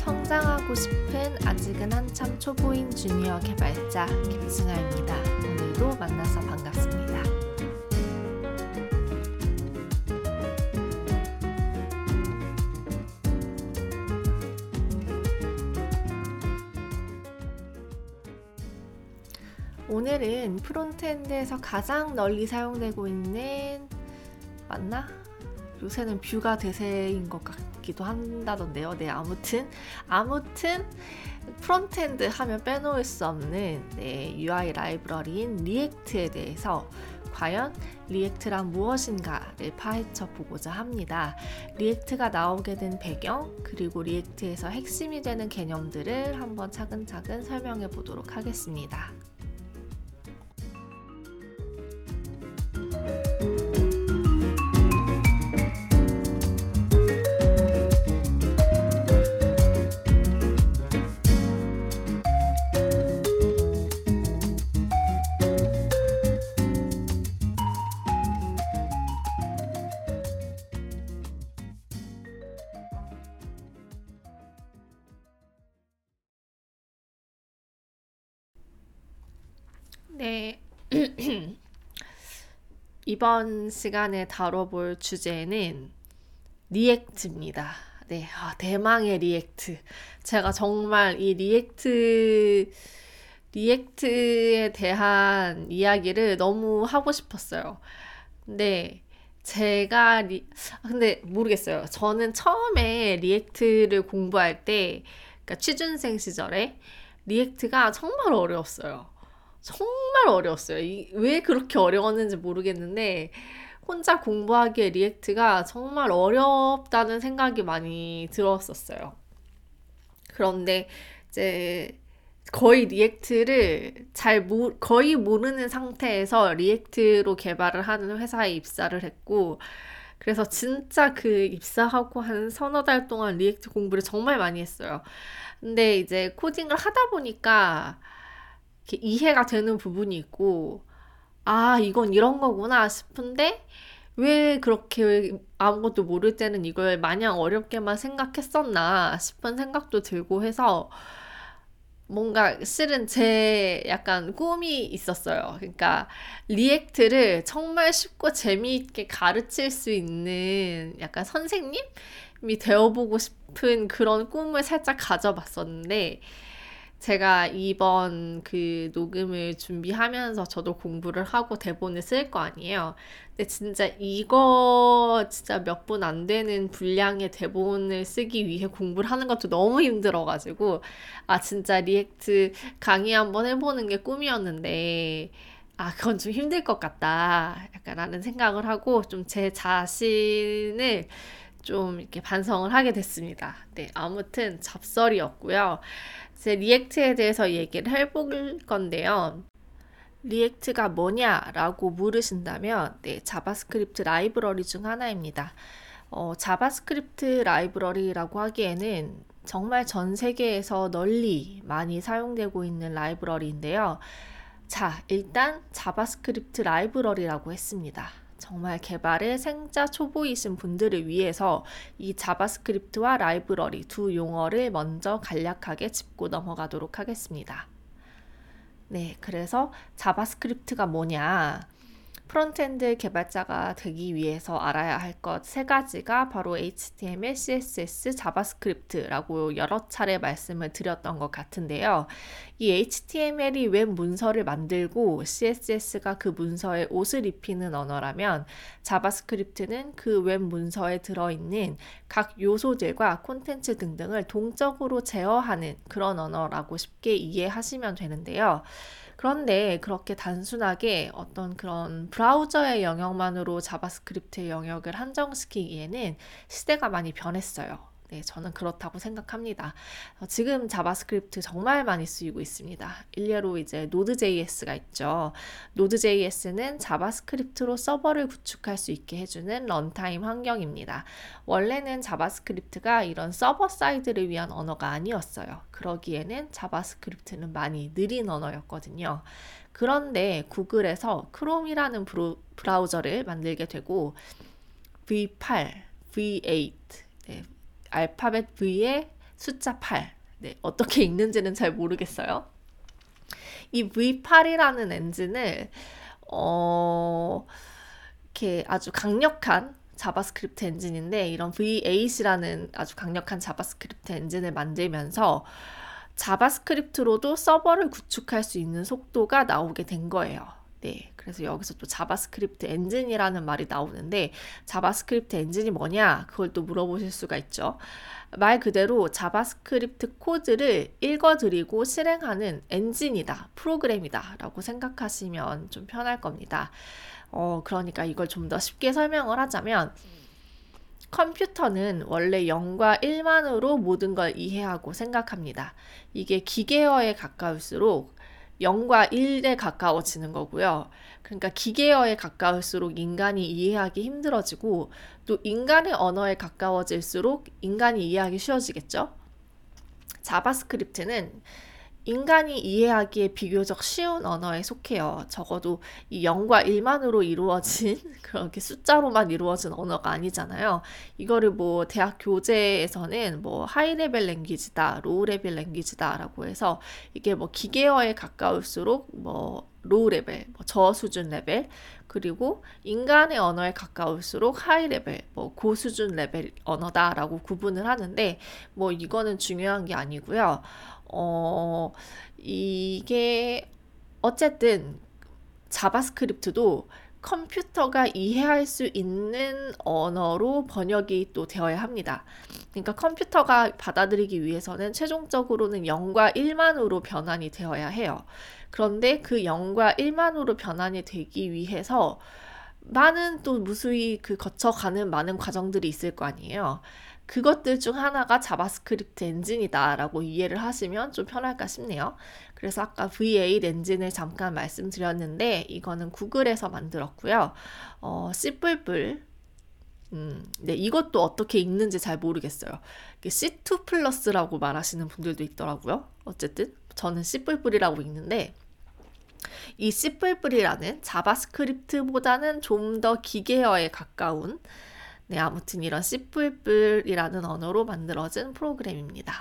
성장하고 싶은 아직은 한참 초보인 주니어 개발자 김승아입니다. 오늘도 만나서 반갑습니다. 오늘은 frontend에서 가장 널리 사용되고 있는 맞나? 요새는 Vue가 대세인 것 같기도 한다던데요. 네, 아무튼 아무튼 frontend 하면 빼놓을 수 없는 네, UI 라이브러리인 React에 대해서 과연 React란 무엇인가를 파헤쳐 보고자 합니다. React가 나오게 된 배경, 그리고 React에서 핵심이 되는 개념들을 한번 차근차근 설명해 보도록 하겠습니다. 이번 시간에 다뤄볼 주제는 React입니다. 네, 아, 대망의 React. 제가 정말 이 React, React에 대한 이야기를 너무 하고 싶었어요. 근데 제가 리, 아, 근데 모르겠어요. 저는 처음에 React를 공부할 때, 그러니까 취준생 시절에 React가 정말 어려웠어요. 정말 어려웠어요. 이, 왜 그렇게 어려웠는지 모르겠는데 혼자 공부하기에 React가 정말 어렵다는 생각이 많이 들었었어요. 그런데 이제 거의 React를 잘 모, 거의 모르는 상태에서 React로 개발을 하는 회사에 입사를 했고 그래서 진짜 그 입사하고 한 서너 달 동안 React 공부를 정말 많이 했어요. 근데 이제 코딩을 하다 보니까 이해가 되는 부분이 있고, 아, 이건 이런 거구나 싶은데, 왜 그렇게 아무것도 모를 때는 이걸 마냥 어렵게만 생각했었나 싶은 생각도 들고 해서, 뭔가 실은 제 약간 꿈이 있었어요. 그러니까 React를 정말 쉽고 재미있게 가르칠 수 있는 약간 선생님이 되어보고 싶은 그런 꿈을 살짝 가져봤었는데, 제가 이번 그 녹음을 준비하면서 저도 공부를 하고 대본을 쓸 거 아니에요. 근데 진짜 이거 진짜 몇 분 안 되는 분량의 대본을 쓰기 위해 공부를 하는 것도 너무 힘들어가지고, 아, 진짜 React 강의 한번 해보는 게 꿈이었는데, 아, 그건 좀 힘들 것 같다. 약간 라는 생각을 하고 좀 제 자신을 좀 이렇게 반성을 하게 됐습니다. 네, 아무튼 잡설이었고요. 이제 React에 대해서 얘기를 해볼 건데요. React가 뭐냐라고 물으신다면, 네, JavaScript 라이브러리 중 하나입니다. 어, JavaScript 라이브러리라고 하기에는 정말 전 세계에서 널리 많이 사용되고 있는 라이브러리인데요. 자, 일단 JavaScript 라이브러리라고 했습니다. 정말 개발에 생짜 초보이신 분들을 위해서 이 JavaScript와 라이브러리 두 용어를 먼저 간략하게 짚고 넘어가도록 하겠습니다. 네, 그래서 JavaScript가 뭐냐? frontend 개발자가 되기 위해서 알아야 할 것 세 가지가 바로 HTML, CSS, JavaScript라고 여러 차례 말씀을 드렸던 것 같은데요. 이 HTML이 웹 문서를 만들고 CSS가 그 문서에 옷을 입히는 언어라면 JavaScript는 그 웹 문서에 들어있는 각 요소들과 콘텐츠 등등을 동적으로 제어하는 그런 언어라고 쉽게 이해하시면 되는데요. 그런데 그렇게 단순하게 어떤 그런 브라우저의 영역만으로 JavaScript의 영역을 한정시키기에는 시대가 많이 변했어요. 네, 저는 그렇다고 생각합니다. 어, 지금 JavaScript 정말 많이 쓰이고 있습니다. 일례로 이제 Node.js가 있죠. Node.js는 JavaScript로 서버를 구축할 수 있게 해주는 runtime 환경입니다. 원래는 JavaScript가 이런 server side를 위한 언어가 아니었어요. 그러기에는 JavaScript는 많이 느린 언어였거든요. 그런데 구글에서 크롬이라는 브라우저를 만들게 되고 V8, V8, 네, 알파벳 V에 숫자 8. 네, 어떻게 읽는지는 잘 모르겠어요. 이 V8이라는 엔진을 어 이렇게 아주 강력한 JavaScript 엔진인데 이런 V8이라는 아주 강력한 자바스크립트 엔진을 만들면서 JavaScript로도 서버를 구축할 수 있는 속도가 나오게 된 거예요. 네. 그래서 여기서 또 JavaScript 엔진이라는 말이 나오는데 JavaScript 엔진이 뭐냐? 그걸 또 물어보실 수가 있죠. 말 그대로 JavaScript 코드를 읽어들이고 실행하는 엔진이다, 프로그램이다 라고 생각하시면 좀 편할 겁니다. 어, 그러니까 이걸 좀 더 쉽게 설명을 하자면 컴퓨터는 원래 0과 1만으로 모든 걸 이해하고 생각합니다. 이게 기계어에 가까울수록 0과 1에 가까워지는 거고요. 그러니까 기계어에 가까울수록 인간이 이해하기 힘들어지고 또 인간의 언어에 가까워질수록 인간이 이해하기 쉬워지겠죠? JavaScript는 인간이 이해하기에 비교적 쉬운 언어에 속해요. 적어도 이 0과 1만으로 이루어진 그렇게 숫자로만 이루어진 언어가 아니잖아요. 이거를 뭐 대학 교재에서는 뭐 high level language다, low level language다라고 해서 이게 뭐 기계어에 가까울수록 뭐 low level, 뭐 저수준 레벨, 그리고 인간의 언어에 가까울수록 high level, 뭐 고수준 레벨 언어다라고 구분을 하는데 뭐 이거는 중요한 게 아니고요. 어, 이게 어쨌든 JavaScript도 컴퓨터가 이해할 수 있는 언어로 번역이 또 되어야 합니다. 그러니까 컴퓨터가 받아들이기 위해서는 최종적으로는 0과 1만으로 변환이 되어야 해요. 그런데 그 0과 1만으로 변환이 되기 위해서 많은 또 무수히 그 거쳐가는 많은 과정들이 있을 거 아니에요. 그것들 중 하나가 JavaScript 엔진이다라고 이해를 하시면 좀 편할까 싶네요. 그래서 아까 V8 엔진을 잠깐 말씀드렸는데 이거는 구글에서 만들었고요. 어, 씨뿔뿔 음, 네, 이것도 어떻게 읽는지 잘 모르겠어요. C2 plus라고 말하시는 분들도 있더라고요. 어쨌든 저는 C++이라고 읽는데 이 C++이라는 JavaScript보다는 좀 더 기계어에 가까운 네, 아무튼 이런 C++이라는 언어로 만들어진 프로그램입니다.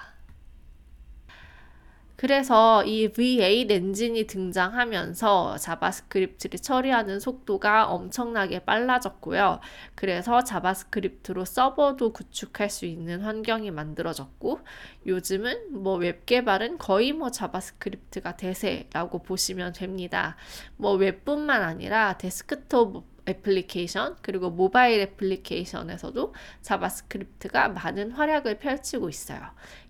그래서 이 V8 엔진이 등장하면서 자바스크립트를 처리하는 속도가 엄청나게 빨라졌고요. 그래서 자바스크립트로 서버도 구축할 수 있는 환경이 만들어졌고, 요즘은 뭐 웹 개발은 거의 뭐 자바스크립트가 대세라고 보시면 됩니다. 뭐 웹뿐만 아니라 데스크톱 애플리케이션 그리고 모바일 애플리케이션에서도 자바스크립트가 많은 활약을 펼치고 있어요.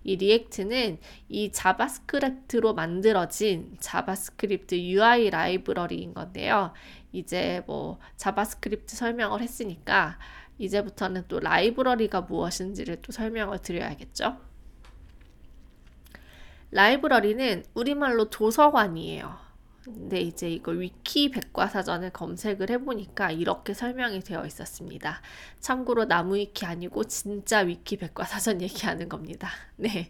이 React는 이 자바스크립트로 만들어진 자바스크립트 UI 라이브러리인 건데요. 이제 뭐 자바스크립트 설명을 했으니까 이제부터는 또 라이브러리가 무엇인지를 또 설명을 드려야겠죠. 라이브러리는 우리말로 도서관이에요. 근데 이제 이걸 위키 백과사전을 검색을 해보니까 이렇게 설명이 되어 있었습니다. 참고로 나무 위키 아니고 진짜 위키 백과사전 얘기하는 겁니다. 네.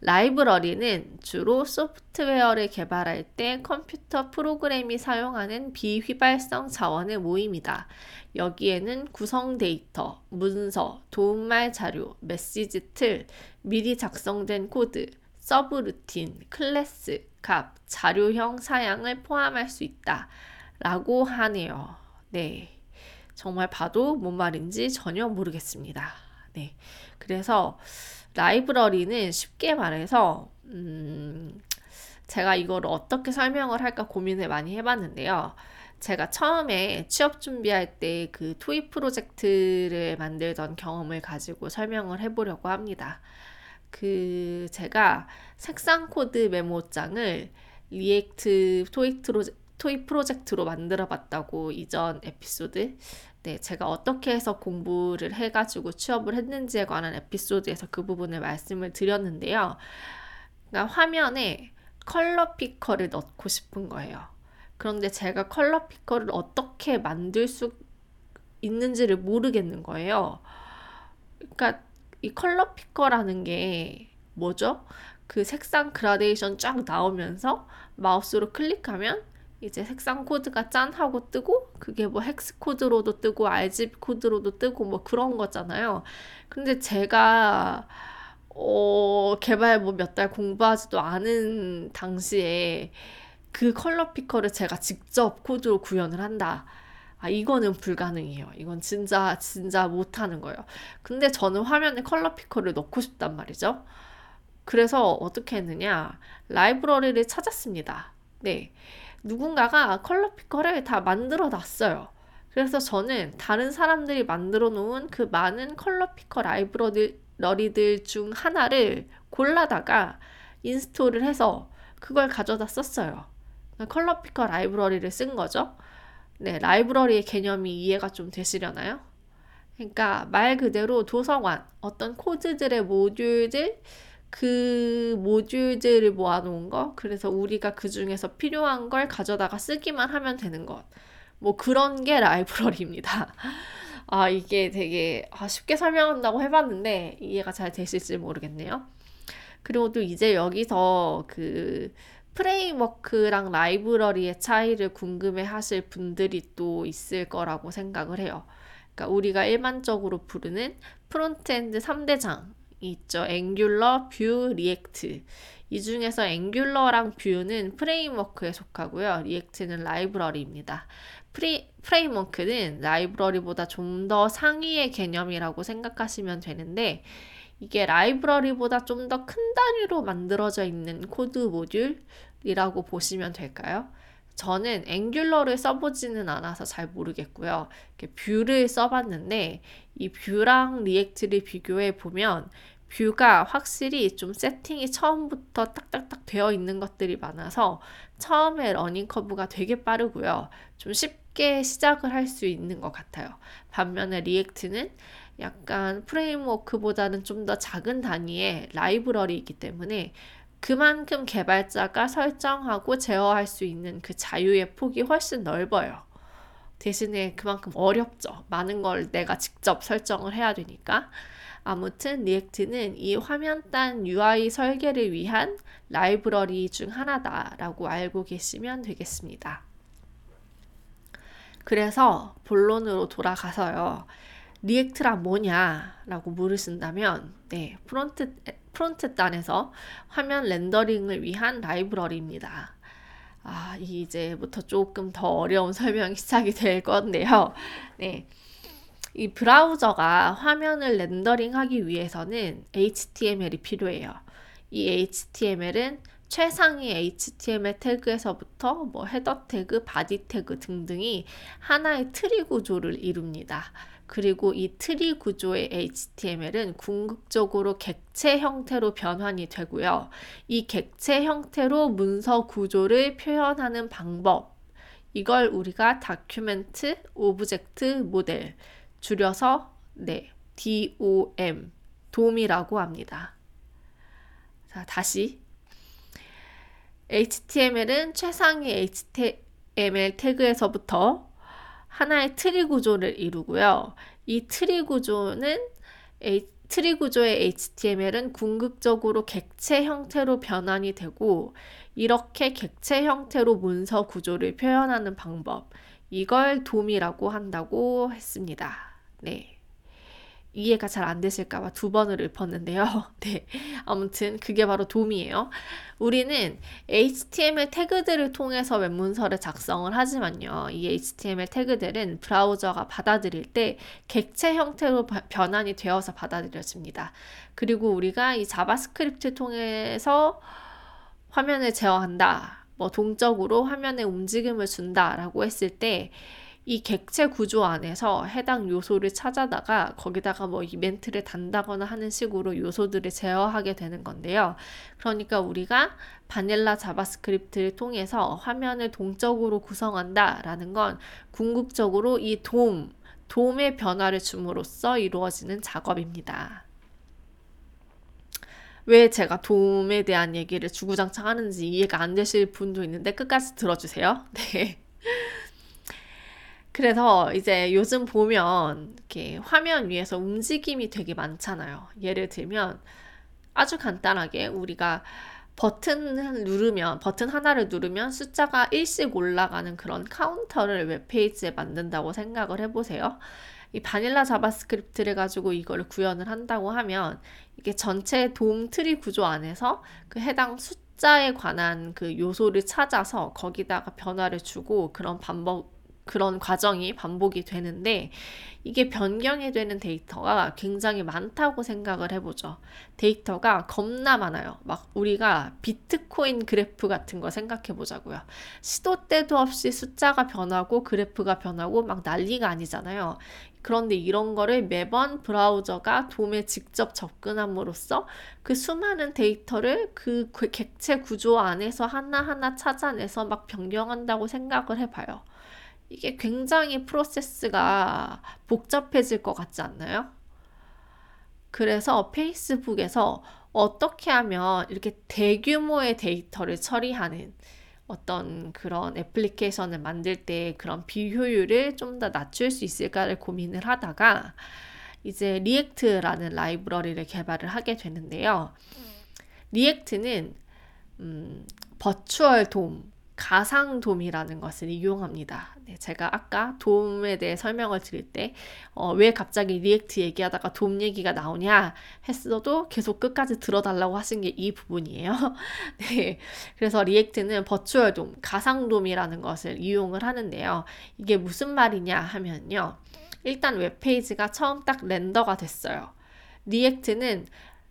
라이브러리는 주로 소프트웨어를 개발할 때 컴퓨터 프로그램이 사용하는 비휘발성 자원의 모임이다. 여기에는 구성 데이터, 문서, 도움말 자료, 메시지 틀, 미리 작성된 코드, 서브루틴, 클래스, 값, 자료형 사양을 포함할 수 있다. 라고 하네요. 네. 정말 봐도 뭔 말인지 전혀 모르겠습니다. 네. 그래서 라이브러리는 쉽게 말해서, 음, 제가 이걸 어떻게 설명을 할까 고민을 많이 해봤는데요. 제가 처음에 취업 준비할 때 그 toy 프로젝트를 만들던 경험을 가지고 설명을 해보려고 합니다. 그 제가 색상 코드 메모장을 리액트 토익 트로 토익 프로젝트로 만들어 봤다고 이전 에피소드 네, 제가 어떻게 해서 공부를 해 가지고 취업을 했는지에 관한 에피소드에서 그 부분을 말씀을 드렸는데요. 그러니까 화면에 color picker를 넣고 싶은 거예요. 그런데 제가 color picker를 어떻게 만들 수 있는지를 모르겠는 거예요. 그러니까 이 color picker라는 게 뭐죠? 그 색상 그라데이션 쫙 나오면서 마우스로 클릭하면 이제 색상 코드가 짠 하고 뜨고 그게 뭐 hex 코드로도 뜨고 RGB 코드로도 뜨고 뭐 그런 거잖아요. 근데 제가 어, 개발 뭐 몇 달 공부하지도 않은 당시에 그 color picker를 제가 직접 코드로 구현을 한다. 아, 이거는 불가능해요. 이건 진짜, 진짜 못하는 거예요. 근데 저는 화면에 color picker를 넣고 싶단 말이죠. 그래서 어떻게 했느냐. 라이브러리를 찾았습니다. 네. 누군가가 color picker를 다 만들어 놨어요. 그래서 저는 다른 사람들이 만들어 놓은 그 많은 color picker 라이브러리들 중 하나를 골라다가 install을 해서 그걸 가져다 썼어요. color picker 라이브러리를 쓴 거죠. 네, 라이브러리의 개념이 이해가 좀 되시려나요? 그러니까 말 그대로 도서관, 어떤 코드들의 모듈들, 그 모듈들을 모아놓은 거, 그래서 우리가 그 중에서 필요한 걸 가져다가 쓰기만 하면 되는 것. 뭐 그런 게 라이브러리입니다. 아, 이게 되게 아, 쉽게 설명한다고 해봤는데 이해가 잘 되실지 모르겠네요. 그리고 또 이제 여기서 그 프레임워크랑 라이브러리의 차이를 궁금해 하실 분들이 또 있을 거라고 생각을 해요. 그러니까 우리가 일반적으로 부르는 frontend 3대장 있죠. Angular, Vue, React. 이 중에서 Angular랑 Vue는 프레임워크에 속하고요. React는 라이브러리입니다. 프리, 프레임워크는 라이브러리보다 좀 더 상위의 개념이라고 생각하시면 되는데 이게 라이브러리보다 좀 더 큰 단위로 만들어져 있는 코드 모듈 이라고 보시면 될까요? 저는 Angular를 써보지는 않아서 잘 모르겠고요. Vue를 써봤는데 이 Vue랑 React를 비교해 보면 Vue가 확실히 좀 세팅이 처음부터 딱딱딱 되어 있는 것들이 많아서 처음에 learning curve가 되게 빠르고요. 좀 쉽게 시작을 할 수 있는 것 같아요. 반면에 React는 약간 프레임워크보다는 좀 더 작은 단위의 라이브러리이기 때문에 그만큼 개발자가 설정하고 제어할 수 있는 그 자유의 폭이 훨씬 넓어요. 대신에 그만큼 어렵죠. 많은 걸 내가 직접 설정을 해야 되니까. 아무튼 React는 이 화면단 UI 설계를 위한 라이브러리 중 하나다라고 알고 계시면 되겠습니다. 그래서 본론으로 돌아가서요. React란 뭐냐라고 물으신다면 네, front front 단에서 화면 rendering을 위한 라이브러리입니다. 아, 이제부터 조금 더 어려운 설명이 시작이 될 건데요. 네. 이 브라우저가 화면을 rendering하기 위해서는 HTML이 필요해요. 이 HTML은 최상위 HTML 태그에서부터 뭐 header 태그, body 태그 등등이 하나의 트리 구조를 이룹니다. 그리고 이 트리 구조의 HTML은 궁극적으로 객체 형태로 변환이 되고요. 이 객체 형태로 문서 구조를 표현하는 방법. 이걸 우리가 Document Object Model 줄여서 네, DOM DOM이라고 합니다. 자, 다시 HTML은 최상위 HTML 태그에서부터 하나의 트리 구조를 이루고요. 이 트리 구조는 트리 구조의 HTML은 궁극적으로 객체 형태로 변환이 되고 이렇게 객체 형태로 문서 구조를 표현하는 방법 이걸 DOM이라고 한다고 했습니다. 네. 이해가 잘 안 되실까봐 두 번을 읊었는데요. 네. 아무튼 그게 바로 DOM이에요. 우리는 HTML 태그들을 통해서 웹문서를 작성을 하지만요. 이 HTML 태그들은 브라우저가 받아들일 때 객체 형태로 변환이 되어서 받아들여집니다. 그리고 우리가 이 JavaScript 통해서 화면을 제어한다. 뭐 동적으로 화면에 움직임을 준다라고 했을 때 이 객체 구조 안에서 해당 요소를 찾아다가 거기다가 뭐 이벤트를 단다거나 하는 식으로 요소들을 제어하게 되는 건데요. 그러니까 우리가 vanilla JavaScript를 통해서 화면을 동적으로 구성한다라는 건 궁극적으로 이 DOM, DOM의 변화를 줌으로써 이루어지는 작업입니다. 왜 제가 DOM에 대한 얘기를 주구장창 하는지 이해가 안 되실 분도 있는데 끝까지 들어주세요. 네. 그래서 이제 요즘 보면 이렇게 화면 위에서 움직임이 되게 많잖아요. 예를 들면 아주 간단하게 우리가 버튼을 누르면 버튼 하나를 누르면 숫자가 일씩 올라가는 그런 카운터를 웹페이지에 만든다고 생각을 해보세요. 이 vanilla JavaScript를 가지고 이거를 구현을 한다고 하면 이게 전체 DOM 트리 구조 안에서 그 해당 숫자에 관한 그 요소를 찾아서 거기다가 변화를 주고 그런 반복 그런 과정이 반복이 되는데 이게 변경이 되는 데이터가 굉장히 많다고 생각을 해보죠. 데이터가 겁나 많아요. 막 우리가 비트코인 그래프 같은 거 생각해 보자고요. 시도 때도 없이 숫자가 변하고 그래프가 변하고 막 난리가 아니잖아요. 그런데 이런 거를 매번 브라우저가 DOM에 직접 접근함으로써 그 수많은 데이터를 그 객체 구조 안에서 하나하나 찾아내서 막 변경한다고 생각을 해봐요. 이게 굉장히 프로세스가 복잡해질 것 같지 않나요? 그래서 페이스북에서 어떻게 하면 이렇게 대규모의 데이터를 처리하는 어떤 그런 애플리케이션을 만들 때 그런 비효율을 좀 더 낮출 수 있을까를 고민을 하다가 이제 React라는 라이브러리를 개발을 하게 되는데요. React는 음, virtual DOM, 가상 DOM이라는 것을 이용합니다. 네, 제가 아까 DOM에 대해 설명을 드릴 때, 어, 왜 갑자기 React 얘기하다가 DOM 얘기가 나오냐 했어도 계속 끝까지 들어달라고 하신 게 이 부분이에요. 네. 그래서 React는 virtual DOM, 가상 DOM이라는 것을 이용을 하는데요. 이게 무슨 말이냐 하면요. 일단 웹페이지가 처음 딱 render가 됐어요. React는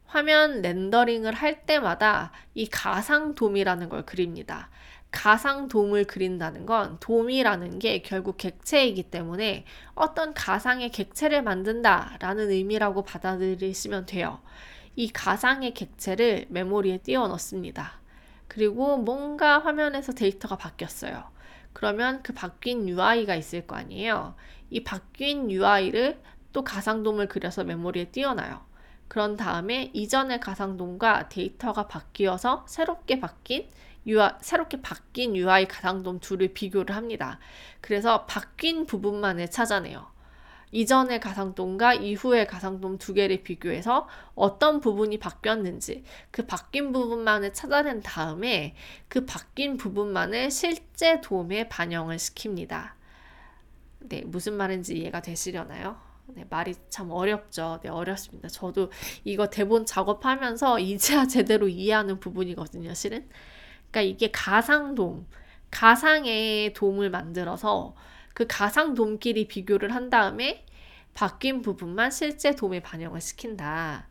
화면 rendering을 할 때마다 이 가상 DOM이라는 걸 그립니다. 가상 DOM을 그린다는 건 DOM이라는 게 결국 객체이기 때문에 어떤 가상의 객체를 만든다라는 의미라고 받아들이시면 돼요. 이 가상의 객체를 메모리에 띄워 넣습니다. 그리고 뭔가 화면에서 데이터가 바뀌었어요. 그러면 그 바뀐 UI가 있을 거 아니에요. 이 바뀐 UI를 또 가상돔을 그려서 메모리에 띄워놔요. 그런 다음에 이전의 가상돔과 데이터가 바뀌어서 새롭게 바뀐 UI, 새롭게 바뀐 UI 가상돔 둘을 비교를 합니다. 그래서 바뀐 부분만을 찾아내요. 이전의 가상돔과 이후의 가상돔 두 개를 비교해서 어떤 부분이 바뀌었는지 그 바뀐 부분만을 찾아낸 다음에 그 바뀐 부분만을 실제 돔에 반영을 시킵니다. 네, 무슨 말인지 이해가 되시려나요? 네, 말이 참 어렵죠. 네, 어렵습니다. 저도 이거 대본 작업하면서 이제야 제대로 이해하는 부분이거든요, 실은. 그러니까 이게 가상돔, 가상의 돔을 만들어서 그 가상 돔끼리 비교를 한 다음에 바뀐 부분만 실제 돔에 반영을 시킨다.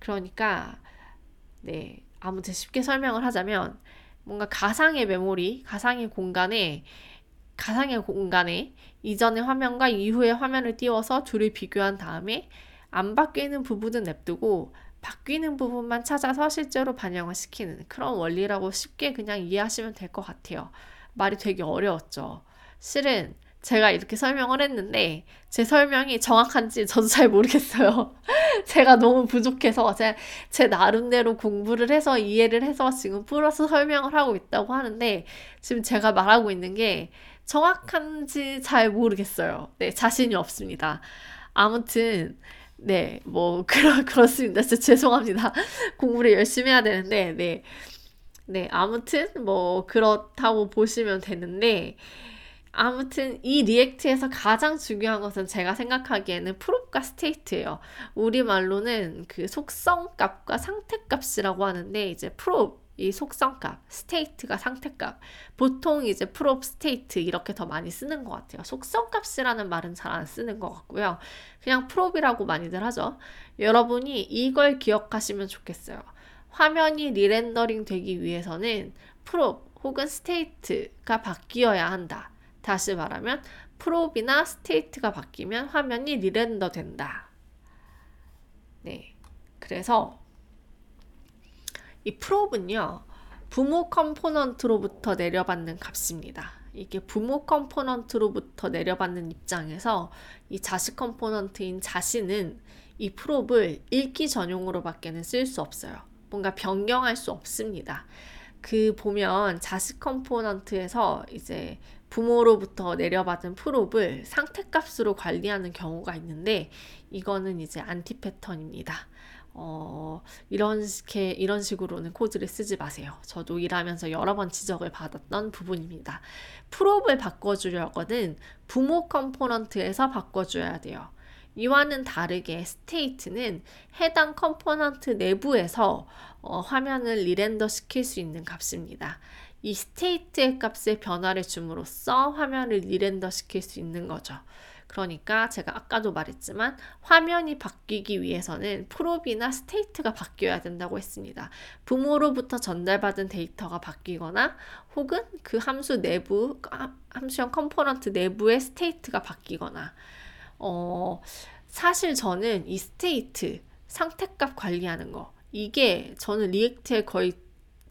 그러니까 네, 아무튼 쉽게 설명을 하자면 뭔가 가상의 메모리, 가상의 공간에 가상의 공간에 이전의 화면과 이후의 화면을 띄워서 둘을 비교한 다음에 안 바뀌는 부분은 냅두고 바뀌는 부분만 찾아서 실제로 반영을 시키는 그런 원리라고 쉽게 그냥 이해하시면 될 것 같아요. 말이 되게 어려웠죠. 실은 제가 이렇게 설명을 했는데 제 설명이 정확한지 저도 잘 모르겠어요. 제가 너무 부족해서 제, 제 나름대로 공부를 해서 이해를 해서 지금 풀어서 설명을 하고 있다고 하는데 지금 제가 말하고 있는 게 정확한지 잘 모르겠어요. 네, 자신이 없습니다. 아무튼 네, 뭐, 그렇, 그렇습니다. 진짜 죄송합니다. 공부를 열심히 해야 되는데, 네. 네, 아무튼, 뭐, 그렇다고 보시면 되는데, 아무튼 이 React에서 가장 중요한 것은 제가 생각하기에는 prop과 state예요. 우리말로는 그 속성 값과 상태 값이라고 하는데 이제 prop 이 속성값, state가 상태값. 보통 이제 prop state 이렇게 더 많이 쓰는 것 같아요. 속성값이라는 말은 잘 안 쓰는 것 같고요. 그냥 prop이라고 많이들 하죠. 여러분이 이걸 기억하시면 좋겠어요. 화면이 re-rendering 되기 위해서는 prop 혹은 state가 바뀌어야 한다. 다시 말하면 prop이나 state가 바뀌면 화면이 re-render 된다. 네. 그래서 이 prop은요, 부모 component로부터 내려받는 값입니다. 이게 부모 component로부터 내려받는 입장에서 이 자식 component인 자신은 이 prop을 읽기 전용으로 밖에는 쓸 수 없어요. 뭔가 변경할 수 없습니다. 그 보면 자식 component에서 이제 부모로부터 내려받은 prop을 상태값으로 관리하는 경우가 있는데 이거는 이제 anti pattern입니다. 어, 이런, 게, 이런 식으로는 코드를 쓰지 마세요. 저도 일하면서 여러 번 지적을 받았던 부분입니다. prop을 바꿔주려거든 부모 component에서 바꿔줘야 돼요. 이와는 다르게 state는 해당 component 내부에서 어, 화면을 re-render 시킬 수 있는 값입니다. 이 state의 값에 변화를 줌으로써 화면을 re-render 시킬 수 있는 거죠. 그러니까 제가 아까도 말했지만 화면이 바뀌기 위해서는 prop이나 state가 바뀌어야 된다고 했습니다. 부모로부터 전달받은 데이터가 바뀌거나 혹은 그 함수 내부, 함수형 component 내부의 state가 바뀌거나 어, 사실 저는 이 state, 상태값 관리하는 거 이게 저는 React의 거의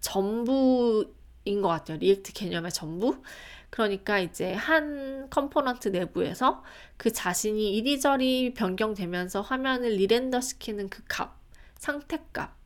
전부인 것 같아요. React 개념의 전부. 그러니까 이제 한 component 내부에서 그 자신이 이리저리 변경되면서 화면을 rerender 시키는 그 값, 상태값.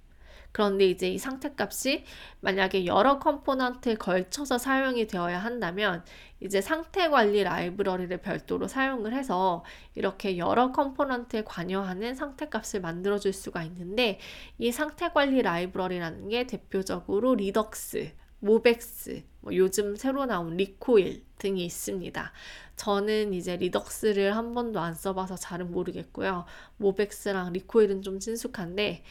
그런데 이제 이 상태값이 만약에 여러 component에 걸쳐서 사용이 되어야 한다면 이제 상태 관리 라이브러리를 별도로 사용을 해서 이렇게 여러 component에 관여하는 상태값을 만들어 줄 수가 있는데 이 상태 관리 라이브러리라는 게 대표적으로 Redux, MobX, 뭐 요즘 새로 나온 Recoil 등이 있습니다. 저는 이제 Redux를 한 번도 안 써봐서 잘은 모르겠고요. MobX랑 Recoil은 좀 친숙한데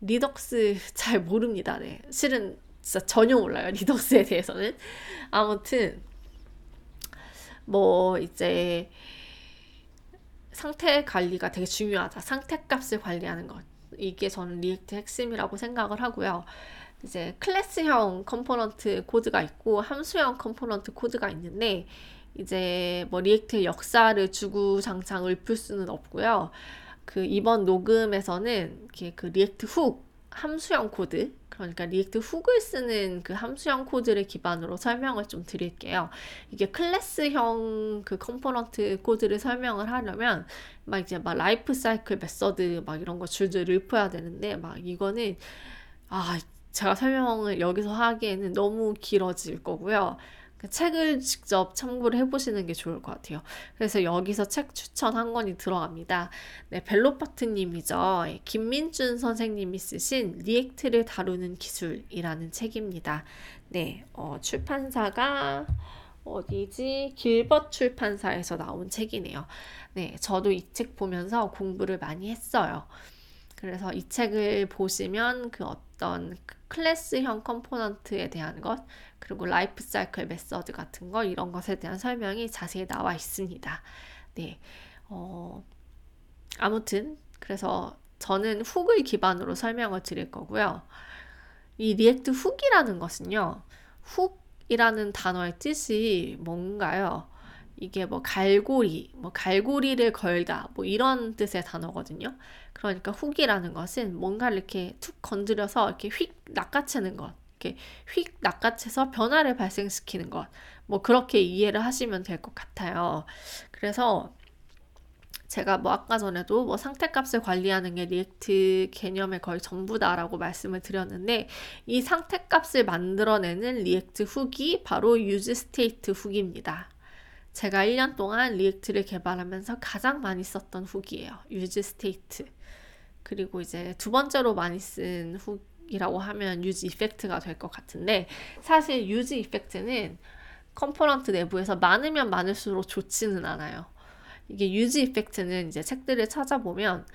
Redux 잘 모릅니다. 네. 실은 진짜 전혀 몰라요. Redux에 대해서는. 아무튼 뭐 이제 상태 관리가 되게 중요하다. 상태 값을 관리하는 것. 이게 저는 React 핵심이라고 생각을 하고요. 이제 클래스형 component 코드가 있고 함수형 component 코드가 있는데 이제 뭐 React의 역사를 주구장창 읊을 수는 없고요. 그 이번 녹음에서는 이렇게 그 React hook 함수형 코드 그러니까 React hook을 쓰는 그 함수형 코드를 기반으로 설명을 좀 드릴게요. 이게 클래스형 그 component 코드를 설명을 하려면 막 이제 막 life cycle method 막 이런 거 줄줄 읊어야 되는데 막 이거는 아 제가 설명을 여기서 하기에는 너무 길어질 거고요. 그 책을 직접 참고를 해보시는 게 좋을 것 같아요. 그래서 여기서 책 추천 한 권이 들어갑니다. 네, Velopert님이죠. 예, 김민준 선생님이 쓰신 React를 다루는 기술이라는 책입니다. 네, 어, 출판사가 어디지? 길벗 출판사에서 나온 책이네요. 네, 저도 이 책 보면서 공부를 많이 했어요. 그래서 이 책을 보시면 그 어떤 클래스형 component에 대한 것, 그리고 life cycle method 같은 거 이런 것에 대한 설명이 자세히 나와 있습니다. 네. 어, 아무튼 그래서 저는 hook을 기반으로 설명을 드릴 거고요. 이 React hook이라는 것은요. hook이라는 단어의 뜻이 뭔가요? 이게 뭐 갈고리, 뭐 갈고리를 걸다, 뭐 이런 뜻의 단어거든요. 그러니까 hook이라는 것은 뭔가를 이렇게 툭 건드려서 이렇게 휙 낚아채는 것. 이렇게 휙 낚아채서 변화를 발생시키는 것. 뭐 그렇게 이해를 하시면 될 것 같아요. 그래서 제가 뭐 아까 전에도 뭐 상태값을 관리하는 게 React 개념의 거의 전부다라고 말씀을 드렸는데 이 상태값을 만들어내는 React hook이 바로 useState hook입니다. 제가 1년 동안 React를 개발하면서 가장 많이 썼던 hook이에요. useState. 그리고 이제 두 번째로 많이 쓴 hook, 이라고 하면 useEffect가 될 것 같은데 사실 useEffect는 component 내부에서 많으면 많을수록 좋지는 않아요. 이게 useEffect는 이제 책들을 찾아보면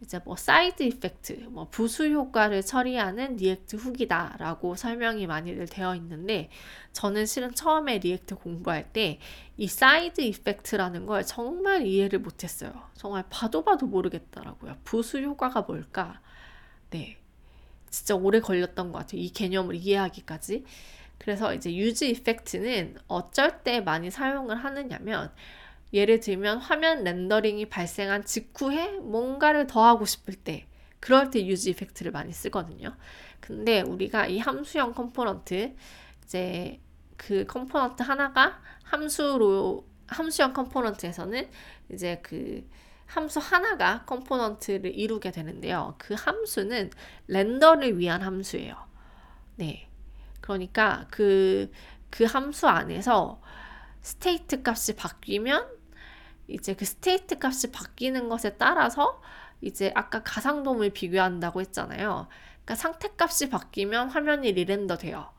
이제 뭐 side effect, 뭐 부수 효과를 처리하는 React hook이다라고 설명이 많이들 되어 있는데 저는 실은 처음에 React 공부할 때 이 side effect라는 걸 정말 이해를 못했어요. 정말 봐도 봐도 모르겠더라고요. 부수 효과가 뭘까? 네. 진짜 오래 걸렸던 것 같아요. 이 개념을 이해하기까지. 그래서 이제 useEffect는 어쩔 때 많이 사용을 하느냐면 예를 들면 화면 rendering이 발생한 직후에 뭔가를 더 하고 싶을 때 그럴 때 useEffect를 많이 쓰거든요. 근데 우리가 이 함수형 component 이제 그 component 하나가 함수로 함수형 component에서는 이제 그 함수 하나가 component를 이루게 되는데요. 그 함수는 render를 위한 함수예요. 네. 그러니까 그, 그 함수 안에서 state 값이 바뀌면 이제 그 state 값이 바뀌는 것에 따라서 이제 아까 가상DOM을 비교한다고 했잖아요. 그러니까 상태 값이 바뀌면 화면이 rerender 돼요.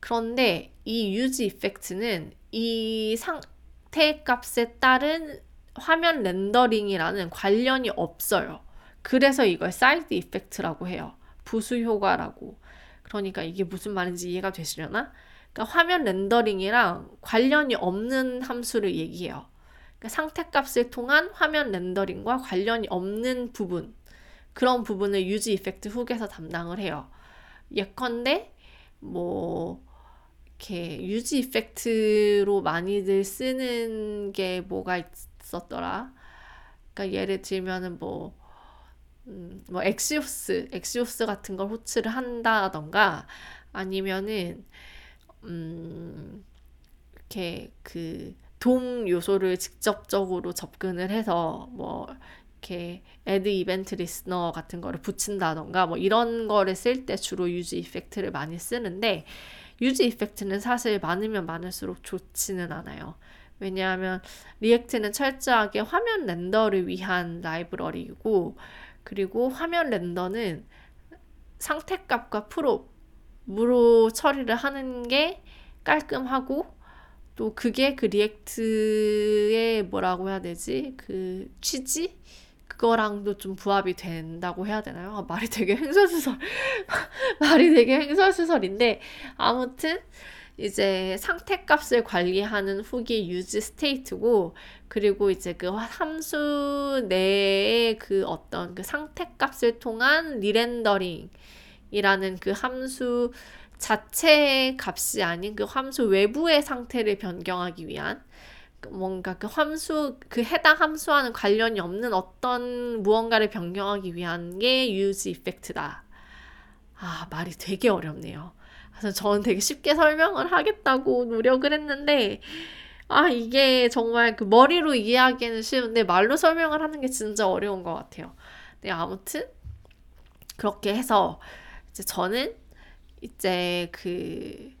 그런데 이 useEffect는 이 상태 값에 따른 화면 rendering이랑은 관련이 없어요. 그래서 이걸 side effect라고 해요. 부수 효과라고. 그러니까 이게 무슨 말인지 이해가 되시려나? 그러니까 화면 렌더링이랑 관련이 없는 함수를 얘기해요. 그러니까 상태값을 통한 화면 렌더링과 관련이 없는 부분 그런 부분을 유지 이펙트 훅에서 담당을 해요. 예컨대 뭐 이렇게 유지 이펙트로 많이들 쓰는 게 뭐가 있었더라. 그러니까 예를 들면은 뭐 음, 뭐 엑시오스, 엑시오스 같은 걸 호출을 한다던가 아니면은 음, 이렇게 그 DOM 요소를 직접적으로 접근을 해서 뭐 이렇게 addEventListener 같은 거를 붙인다던가 뭐 이런 거를 쓸 때 주로 useEffect를 많이 쓰는데 useEffect는 사실 많으면 많을수록 좋지는 않아요. 왜냐하면 React는 철저하게 화면 render를 위한 라이브러리이고 그리고 화면 render는 상태값과 prop으로 처리를 하는 게 깔끔하고 또 그게 그 React의 뭐라고 해야 되지? 그 취지? 그거랑도 좀 부합이 된다고 해야 되나요? 아, 말이 되게 횡설수설. 말이 되게 횡설수설인데 아무튼 이제 상태 값을 관리하는 hook이 useState고 그리고 이제 그 함수 내의 그 어떤 그 상태 값을 통한 re-rendering 이라는 그 함수 자체의 값이 아닌 그 함수 외부의 상태를 변경하기 위한 그 뭔가 그 함수 그 해당 함수와는 관련이 없는 어떤 무언가를 변경하기 위한 게 useEffect다. 아 말이 되게 어렵네요. 그래서 저는 되게 쉽게 설명을 하겠다고 노력을 했는데 아 이게 정말 그 머리로 이해하기는 쉬운데 말로 설명을 하는 게 진짜 어려운 것 같아요. 네 아무튼 그렇게 해서 이제 저는 이제 그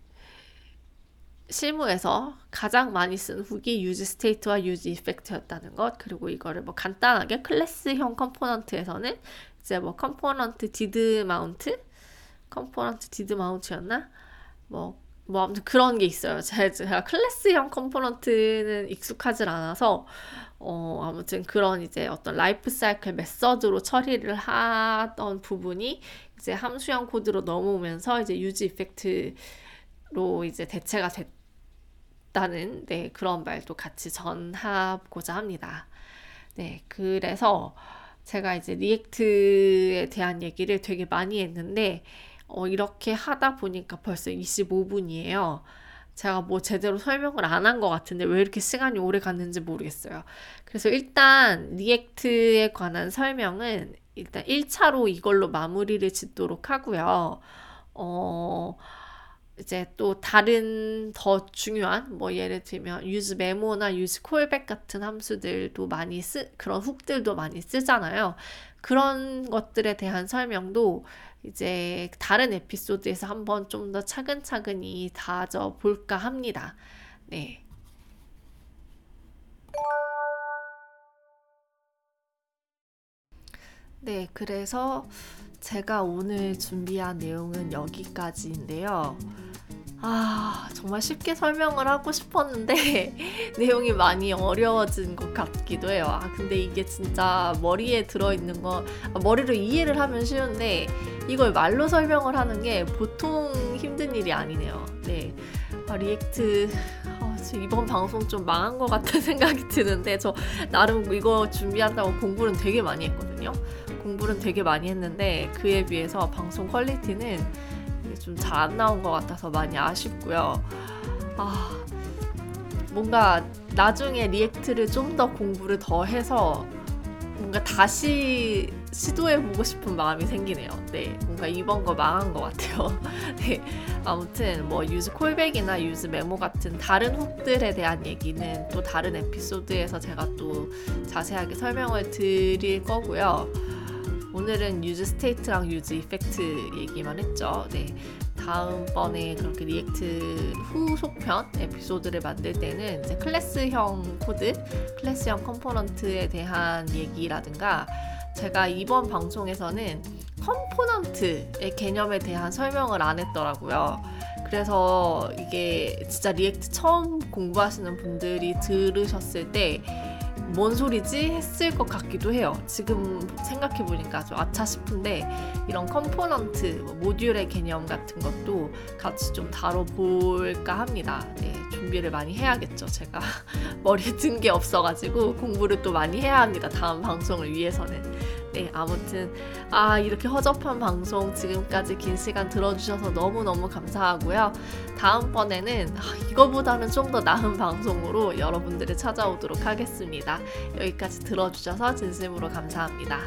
실무에서 가장 많이 쓴 hook이 useState와 useEffect였다는 것 그리고 이거를 뭐 간단하게 클래스형 component에서는 이제 뭐 컴포넌트 디드 마운트 컴포넌트 디드 마운트였나 뭐, 뭐 아무튼 그런 게 있어요. 제가 클래스형 component는 익숙하지 않아서 어, 아무튼 그런 이제 어떤 lifecycle method로 처리를 하던 부분이 이제 함수형 코드로 넘어오면서 이제 useEffect로 이제 대체가 됐다는 네, 그런 말도 같이 전하고자 합니다. 네, 그래서 제가 이제 React에 대한 얘기를 되게 많이 했는데 어, 이렇게 하다 보니까 벌써 25분이에요. 제가 뭐 제대로 설명을 안 한 것 같은데 왜 이렇게 시간이 오래 갔는지 모르겠어요. 그래서 일단 React에 관한 설명은 일단 1차로 이걸로 마무리를 짓도록 하고요. 어, 이제 또 다른 더 중요한 뭐 예를 들면 useMemo나 useCallback 같은 함수들도 많이 쓰 그런 hook들도 많이 쓰잖아요. 그런 것들에 대한 설명도 이제 다른 에피소드에서 한번 좀 더 차근차근히 다져 볼까 합니다. 네. 네, 그래서 제가 오늘 준비한 내용은 여기까지인데요. 아, 정말 쉽게 설명을 하고 싶었는데 내용이 많이 어려워진 것 같기도 해요. 아, 근데 이게 진짜 머리에 들어있는 거, 아, 머리로 이해를 하면 쉬운데 이걸 말로 설명을 하는 게 보통 힘든 일이 아니네요. 네. 아, React, 아, 이번 방송 좀 망한 것 같은 생각이 드는데 저 나름 이거 준비한다고 공부는 되게 많이 했거든요. 공부는 되게 많이 했는데 그에 비해서 방송 퀄리티는 좀 잘 안 나온 것 같아서 많이 아쉽고요. 아, 뭔가 나중에 React를 좀 더 공부를 더 해서 뭔가 다시 시도해보고 싶은 마음이 생기네요. 네, 뭔가 이번 거 망한 것 같아요. 네, 아무튼 뭐 useCallback이나 useMemo 같은 다른 hook들에 대한 얘기는 또 다른 에피소드에서 제가 또 자세하게 설명을 드릴 거고요. 오늘은 useState랑 useEffect 얘기만 했죠. 네. 다음번에 그렇게 React 후속편 에피소드를 만들 때는 이제 클래스형 코드, 클래스형 component에 대한 얘기라든가 제가 이번 방송에서는 component의 개념에 대한 설명을 안 했더라고요. 그래서 이게 진짜 React 처음 공부하시는 분들이 들으셨을 때 뭔 소리지 했을 것 같기도 해요. 지금 생각해 보니까 좀 아차 싶은데 이런 component, 뭐 모듈의 개념 같은 것도 같이 좀 다뤄볼까 합니다. 네, 준비를 많이 해야겠죠. 제가 머리에 든 게 없어가지고 공부를 또 많이 해야 합니다. 다음 방송을 위해서는. 네, 아무튼 아 이렇게 허접한 방송 지금까지 긴 시간 들어주셔서 너무너무 감사하고요. 다음번에는 아, 이거보다는 좀 더 나은 방송으로 여러분들을 찾아오도록 하겠습니다. 여기까지 들어주셔서 진심으로 감사합니다.